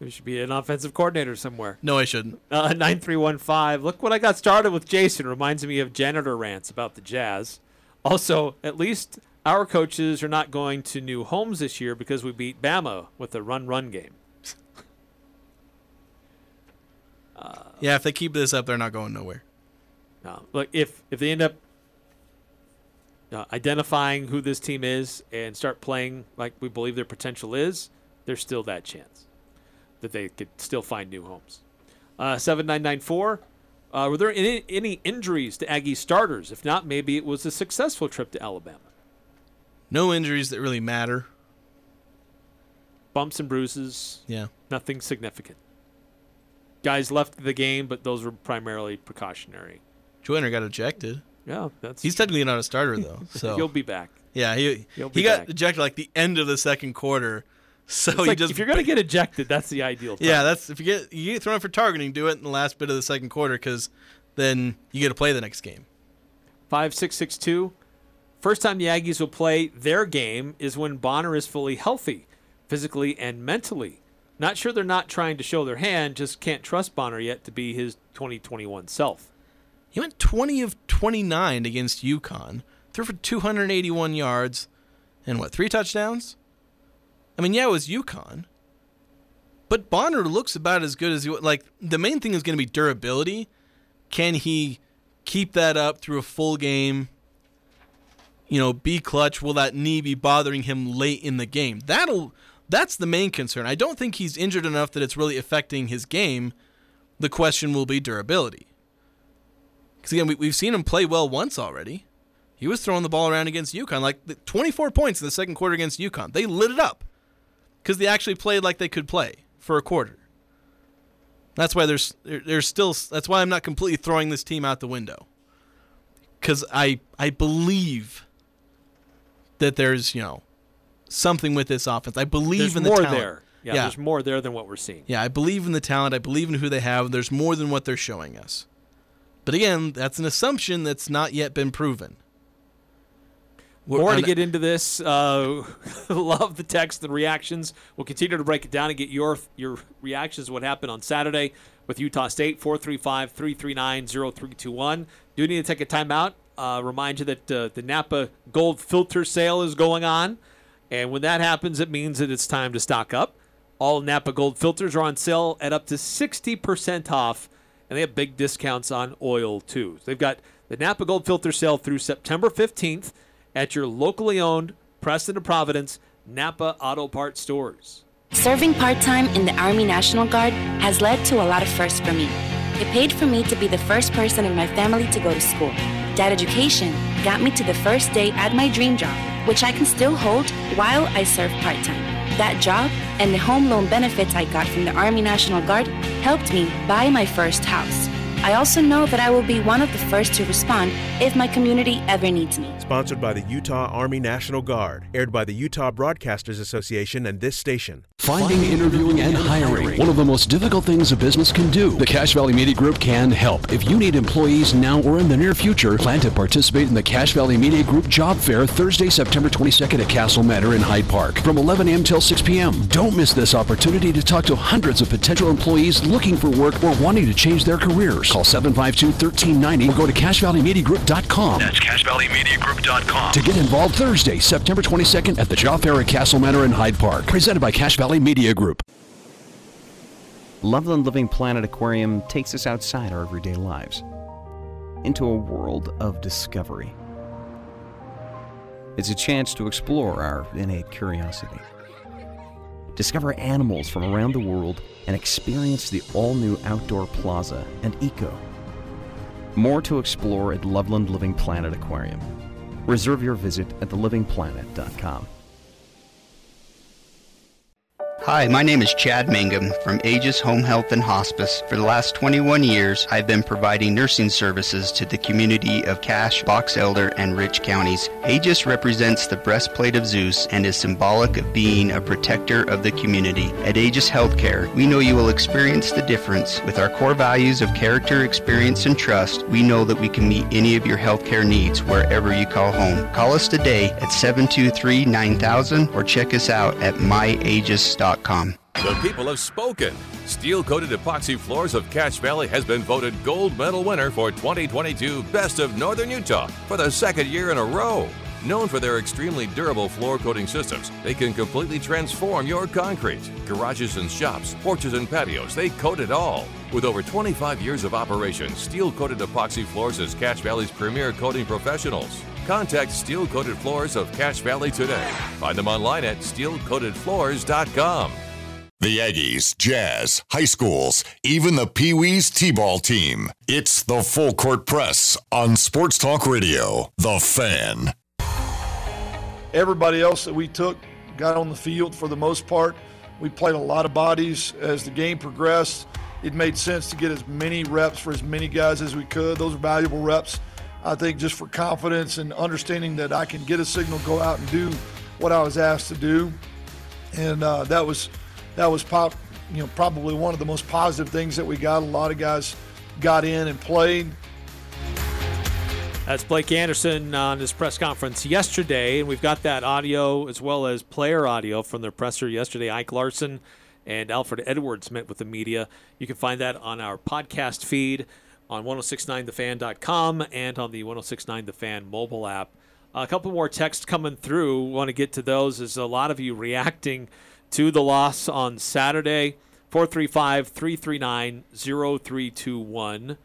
You should be an offensive coordinator somewhere. no, I shouldn't. Uh, 9315. Look what I got started with Jason. Reminds me of janitor rants about the Jazz. Also, at least our coaches are not going to new homes this year because we beat Bama with a run-run game. Yeah, if they keep this up, they're not going nowhere. Uh, look, if if they end up uh, identifying who this team is and start playing like we believe their potential is, there's still that chance that they could still find new homes. Uh, 7994. Uh, were there any, any injuries to Aggie starters? If not, maybe it was a successful trip to Alabama. No injuries that really matter. Bumps and bruises, Yeah. nothing significant. Guys left the game, but those were primarily precautionary. Joyner got ejected. Yeah, that's He's technically not a starter though, so he'll be back. Yeah, he He'll be he got back. ejected like the end of the second quarter. So It's he like, just if you're gonna get ejected, that's the ideal. Time. yeah, that's if you get you get thrown for targeting, do it in the last bit of the second quarter because then you get to play the next game. Five six six two. First time the Aggies will play their game is when Bonner is fully healthy, physically and mentally. Not sure they're not trying to show their hand, just can't trust Bonner yet to be his 2021 self. He went 20 of 29 against UConn, threw for 281 yards, and what three touchdowns? I mean, yeah, it was UConn, but Bonner looks about as good as he like. The main thing is going to be durability. Can he keep that up through a full game? You know, be clutch. Will that knee be bothering him late in the game? That'll. That's the main concern. I don't think he's injured enough that it's really affecting his game. The question will be durability. Because again, we, we've seen him play well once already. He was throwing the ball around against UConn, like 24 points in the second quarter against UConn. They lit it up because they actually played like they could play for a quarter. That's why there's there's still that's why I'm not completely throwing this team out the window. Because I I believe that there's you know something with this offense. I believe There's in the more talent. there. Yeah, there's more there than what we're seeing. Yeah, I believe in the talent. I believe in who they have. There's more than what they're showing us. But again, that's an assumption that's not yet been proven. We're- More to get into this. Uh, love the text and reactions. We'll continue to break it down and get your your reactions to what happened on Saturday with Utah State. 435 339 0321. Do you need to take a timeout. Uh, remind you that uh, the Napa Gold Filter sale is going on. And when that happens, it means that it's time to stock up. All Napa Gold filters are on sale at up to 60% off, and they have big discounts on oil too. They've got the Napa Gold filter sale through September 15th at your locally owned Preston and Providence Napa Auto Parts stores. Serving part time in the Army National Guard has led to a lot of firsts for me. It paid for me to be the first person in my family to go to school. That education got me to the first day at my dream job, which I can still hold while I serve part time. That job and the home loan benefits I got from the Army National Guard helped me buy my first house. I also know that I will be one of the first to respond if my community ever needs me. Sponsored by the Utah Army National Guard. Aired by the Utah Broadcasters Association and this station. Finding, interviewing, and hiring. One of the most difficult things a business can do. The Cache Valley Media Group can help. If you need employees now or in the near future, plan to participate in the Cache Valley Media Group Job Fair Thursday, September 22nd at Castle Manor in Hyde Park from 11 a.m. till 6 p.m. Don't miss this opportunity to talk to hundreds of potential employees looking for work or wanting to change their careers. Call 752-1390 or go to CacheValleyMediaGroup.com. That's CacheValleyMediaGroup.com. To get involved Thursday, September 22nd at the Job Fair at Castle Manor in Hyde Park. Presented by Cache Valley Media Group. Loveland Living Planet Aquarium takes us outside our everyday lives into a world of discovery. It's a chance to explore our innate curiosity, discover animals from around the world, and experience the all new outdoor plaza and eco. More to explore at Loveland Living Planet Aquarium. Reserve your visit at thelivingplanet.com. Hi, my name is Chad Mangum from Aegis Home Health and Hospice. For the last 21 years, I've been providing nursing services to the community of Cache, Box Elder, and Rich counties. Aegis represents the breastplate of Zeus and is symbolic of being a protector of the community. At Aegis Healthcare, we know you will experience the difference. With our core values of character, experience, and trust, we know that we can meet any of your healthcare needs wherever you call home. Call us today at 723 9000 or check us out at myaegis.com. The people have spoken. Steel coated epoxy floors of Cache Valley has been voted gold medal winner for 2022 Best of Northern Utah for the second year in a row. Known for their extremely durable floor coating systems, they can completely transform your concrete. Garages and shops, porches and patios, they coat it all. With over 25 years of operation, Steel Coated Epoxy Floors is Cache Valley's premier coating professionals. Contact Steel Coated Floors of Cache Valley today. Find them online at steelcoatedfloors.com. The Aggies, Jazz, high schools, even the Pee Wees T ball team. It's the Full Court Press on Sports Talk Radio. The Fan. Everybody else that we took got on the field for the most part. We played a lot of bodies as the game progressed. It made sense to get as many reps for as many guys as we could. Those are valuable reps, I think, just for confidence and understanding that I can get a signal, go out and do what I was asked to do. And uh, that was that was pop, you know, probably one of the most positive things that we got. A lot of guys got in and played. That's Blake Anderson on his press conference yesterday, and we've got that audio as well as player audio from their presser yesterday. Ike Larson and Alfred Edwards met with the media. You can find that on our podcast feed on 1069thefan.com and on the 1069 The Fan mobile app. A couple more texts coming through. Want to get to those as a lot of you reacting to the loss on Saturday. 435 339 0321.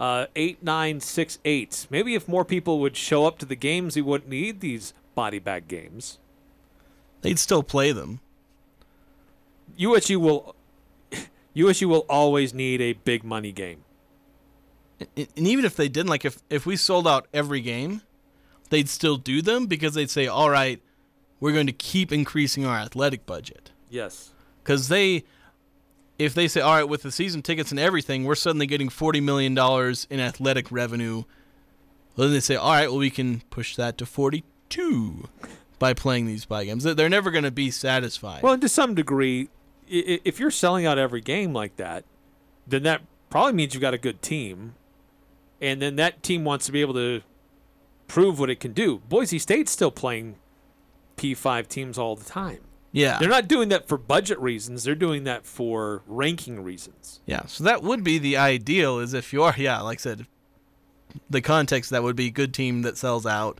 Uh, 8968. Maybe if more people would show up to the games, we wouldn't need these body bag games. They'd still play them. USU will USU will always need a big money game. And even if they didn't, like if, if we sold out every game, they'd still do them because they'd say, all right, we're going to keep increasing our athletic budget. Yes. Because they, if they say, all right, with the season tickets and everything, we're suddenly getting $40 million in athletic revenue, well, then they say, all right, well, we can push that to 42 by playing these buy games. They're never going to be satisfied. Well, to some degree, if you're selling out every game like that, then that probably means you've got a good team. And then that team wants to be able to prove what it can do. Boise State's still playing P5 teams all the time. Yeah. They're not doing that for budget reasons. They're doing that for ranking reasons. Yeah. So that would be the ideal is if you are, yeah, like I said, the context that would be good team that sells out.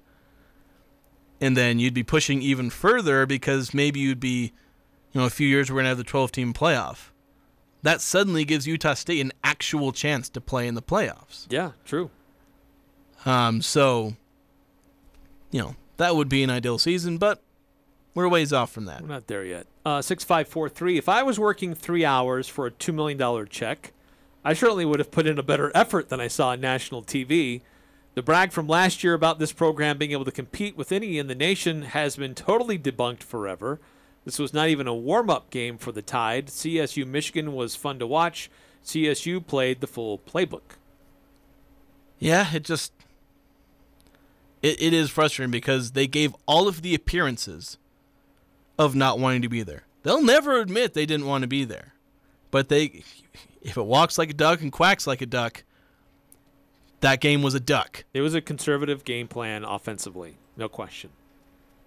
And then you'd be pushing even further because maybe you'd be, you know, a few years we're going to have the 12 team playoff. That suddenly gives Utah State an actual chance to play in the playoffs. Yeah, true. Um, so, you know, that would be an ideal season, but We're ways off from that. We're not there yet. Uh, 6543. If I was working three hours for a $2 million check, I certainly would have put in a better effort than I saw on national TV. The brag from last year about this program being able to compete with any in the nation has been totally debunked forever. This was not even a warm up game for the Tide. CSU Michigan was fun to watch. CSU played the full playbook. Yeah, it just it, it is frustrating because they gave all of the appearances of not wanting to be there. They'll never admit they didn't want to be there. But they if it walks like a duck and quacks like a duck, that game was a duck. It was a conservative game plan offensively, no question.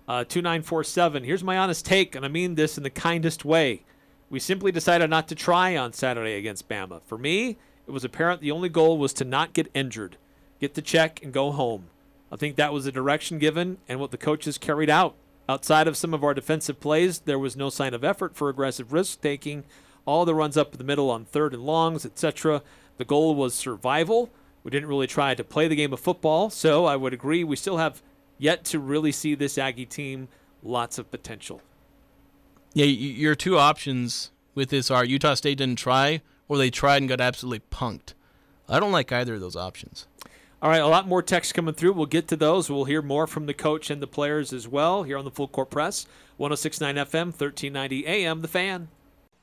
Uh, 2947. Here's my honest take, and I mean this in the kindest way. We simply decided not to try on Saturday against Bama. For me, it was apparent the only goal was to not get injured, get the check, and go home. I think that was the direction given and what the coaches carried out. Outside of some of our defensive plays, there was no sign of effort for aggressive risk taking. All the runs up the middle on third and longs, etc. The goal was survival. We didn't really try to play the game of football, so I would agree we still have yet to really see this Aggie team lots of potential. Yeah, your two options with this are Utah State didn't try, or they tried and got absolutely punked. I don't like either of those options. All right, a lot more text coming through. We'll get to those. We'll hear more from the coach and the players as well here on the Full Court Press. 1069 FM, 1390 AM, The Fan.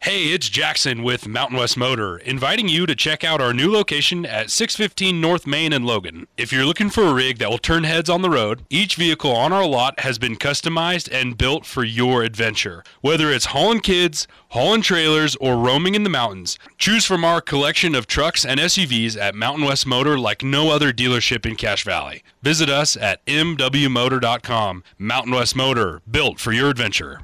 Hey, it's Jackson with Mountain West Motor, inviting you to check out our new location at 615 North Main in Logan. If you're looking for a rig that will turn heads on the road, each vehicle on our lot has been customized and built for your adventure. Whether it's hauling kids, hauling trailers, or roaming in the mountains, choose from our collection of trucks and SUVs at Mountain West Motor like no other dealership in Cache Valley. Visit us at mwmotor.com. Mountain West Motor, built for your adventure.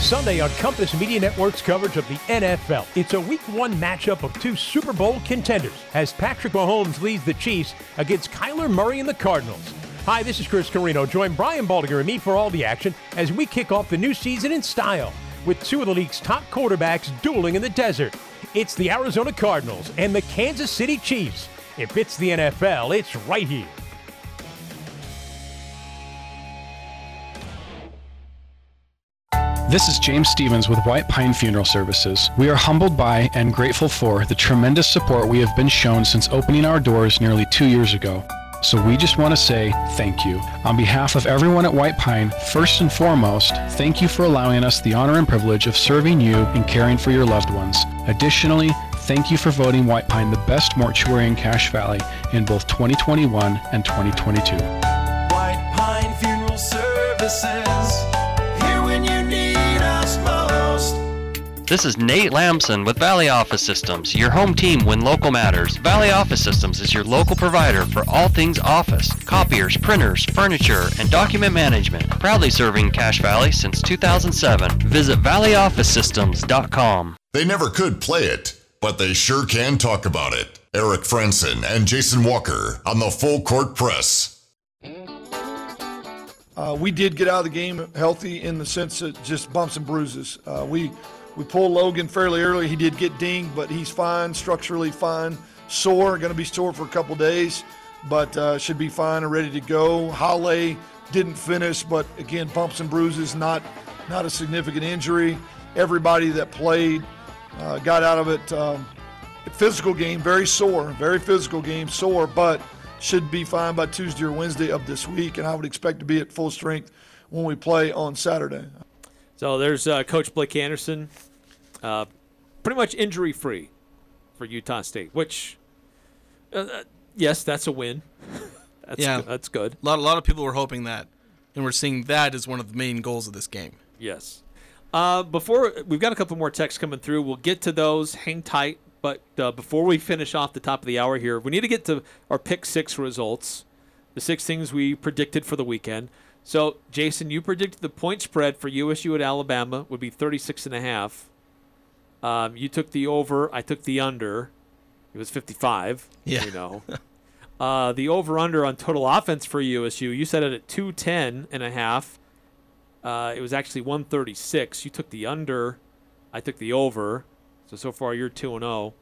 Sunday on Compass Media Network's coverage of the NFL. It's a week one matchup of two Super Bowl contenders as Patrick Mahomes leads the Chiefs against Kyler Murray and the Cardinals. Hi, this is Chris Carrino. Join Brian Baldinger and me for all the action as we kick off the new season in style with two of the league's top quarterbacks dueling in the desert. It's the Arizona Cardinals and the Kansas City Chiefs. If it's the NFL, it's right here. This is James Stevens with White Pine Funeral Services. We are humbled by and grateful for the tremendous support we have been shown since opening our doors nearly two years ago. So we just want to say thank you. On behalf of everyone at White Pine, first and foremost, thank you for allowing us the honor and privilege of serving you and caring for your loved ones. Additionally, thank you for voting White Pine the best mortuary in Cache Valley in both 2021 and 2022. This is Nate Lamson with Valley Office Systems, your home team when local matters. Valley Office Systems is your local provider for all things office, copiers, printers, furniture, and document management. Proudly serving Cache Valley since 2007. Visit valleyofficesystems.com. They never could play it, but they sure can talk about it. Eric Frandsen and Jason Walker on the Full Court Press. Uh, we did get out of the game healthy in the sense that just bumps and bruises. Uh, we we pulled Logan fairly early. He did get dinged, but he's fine, structurally fine. Sore, going to be sore for a couple days, but uh, should be fine and ready to go. Halle didn't finish, but again, bumps and bruises, not not a significant injury. Everybody that played uh, got out of it. Um, physical game, very sore, very physical game, sore, but should be fine by Tuesday or Wednesday of this week, and I would expect to be at full strength when we play on Saturday. So there's uh, Coach Blake Anderson, uh, pretty much injury free for Utah State, which, uh, uh, yes, that's a win. that's yeah, good. that's good. A lot, a lot of people were hoping that, and we're seeing that as one of the main goals of this game. Yes. Uh, before we've got a couple more texts coming through, we'll get to those. Hang tight. But uh, before we finish off the top of the hour here, we need to get to our pick six results, the six things we predicted for the weekend. So, Jason, you predicted the point spread for USU at Alabama would be 36 and a half. Um, you took the over. I took the under. It was 55. Yeah. You know. uh, the over under on total offense for USU, you set it at 210 and a half. Uh, it was actually 136. You took the under. I took the over. So so far you're two and zero.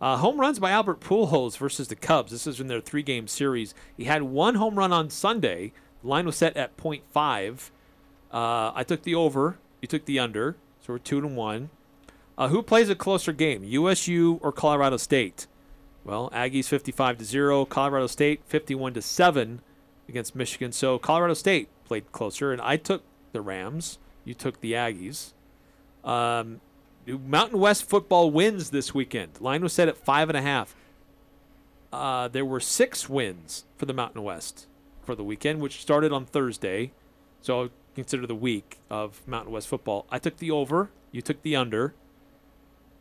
Uh, home runs by Albert Pujols versus the Cubs. This is in their three-game series. He had one home run on Sunday. Line was set at .5. Uh, I took the over. You took the under. So we're two to one. Uh, who plays a closer game, USU or Colorado State? Well, Aggies 55 to 0, Colorado State 51 to 7 against Michigan. So Colorado State played closer, and I took the Rams. You took the Aggies. Um, Mountain West football wins this weekend. Line was set at five and a half. Uh, there were six wins for the Mountain West for the weekend, which started on Thursday. So consider the week of Mountain West football. I took the over. You took the under.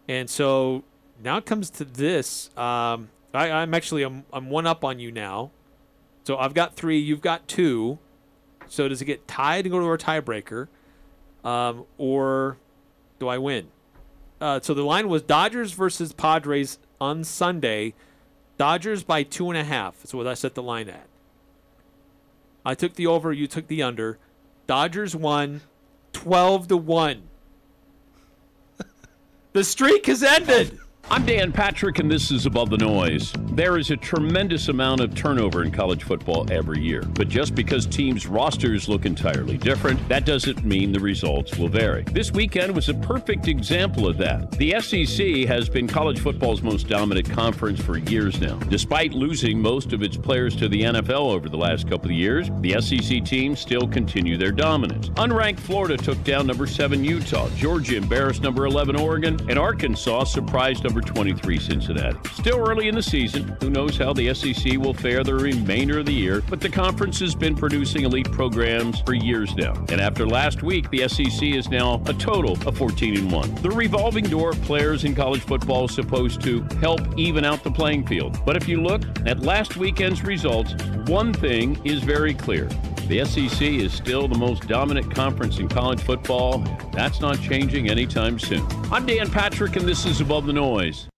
And so now it comes to this. Um, I, I'm actually I'm, I'm one up on you now. So I've got three. You've got two. So does it get tied and go to our tiebreaker, um, or do I win? Uh, so the line was Dodgers versus Padres on Sunday. Dodgers by two and a half. That's what I set the line at. I took the over. You took the under. Dodgers won, twelve to one. the streak has ended. I'm Dan Patrick, and this is Above the Noise. There is a tremendous amount of turnover in college football every year. But just because teams' rosters look entirely different, that doesn't mean the results will vary. This weekend was a perfect example of that. The SEC has been college football's most dominant conference for years now. Despite losing most of its players to the NFL over the last couple of years, the SEC teams still continue their dominance. Unranked Florida took down number 7 Utah, Georgia embarrassed number 11 Oregon, and Arkansas surprised number 23 Cincinnati. Still early in the season, who knows how the SEC will fare the remainder of the year, but the conference has been producing elite programs for years now. And after last week, the SEC is now a total of 14 and 1. The revolving door of players in college football is supposed to help even out the playing field. But if you look at last weekend's results, one thing is very clear. The SEC is still the most dominant conference in college football. That's not changing anytime soon. I'm Dan Patrick, and this is Above the Noise.